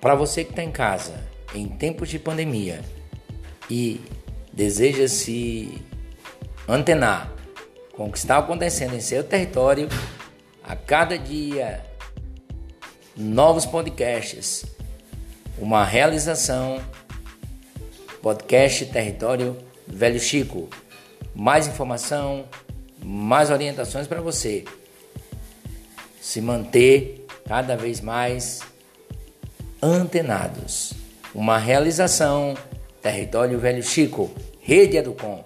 Para você que está em casa, em tempos de pandemia e deseja se antenar com o que está acontecendo em seu território, a cada dia novos podcasts, uma realização podcast Território Velho Chico. Mais informação, mais orientações para você se manter cada vez mais antenados. Uma realização Território Velho Chico, Rede Educom.